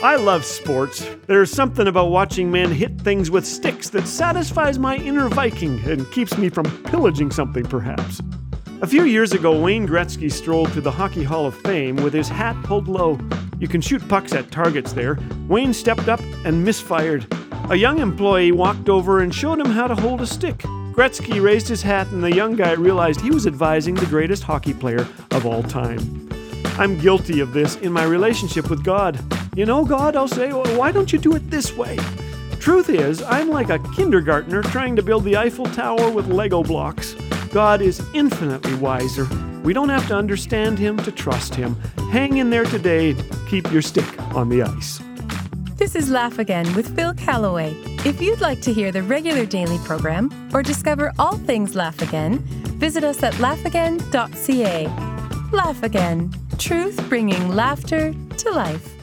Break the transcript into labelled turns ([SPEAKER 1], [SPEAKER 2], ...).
[SPEAKER 1] I love sports. There's something about watching men hit things with sticks that satisfies my inner Viking and keeps me from pillaging something, perhaps. A few years ago, Wayne Gretzky strolled to the Hockey Hall of Fame with his hat pulled low. You can shoot pucks at targets there. Wayne stepped up and misfired. A young employee walked over and showed him how to hold a stick. Gretzky raised his hat, and the young guy realized he was advising the greatest hockey player of all time. I'm guilty of this in my relationship with God. You know, God, I'll say, why don't you do it this way? Truth is, I'm like a kindergartner trying to build the Eiffel Tower with Lego blocks. God is infinitely wiser. We don't have to understand Him to trust Him. Hang in there today. Keep your stick on the ice.
[SPEAKER 2] This is Laugh Again with Phil Callaway. If you'd like to hear the regular daily program or discover all things Laugh Again, visit us at laughagain.ca. Laugh Again, truth bringing laughter to life.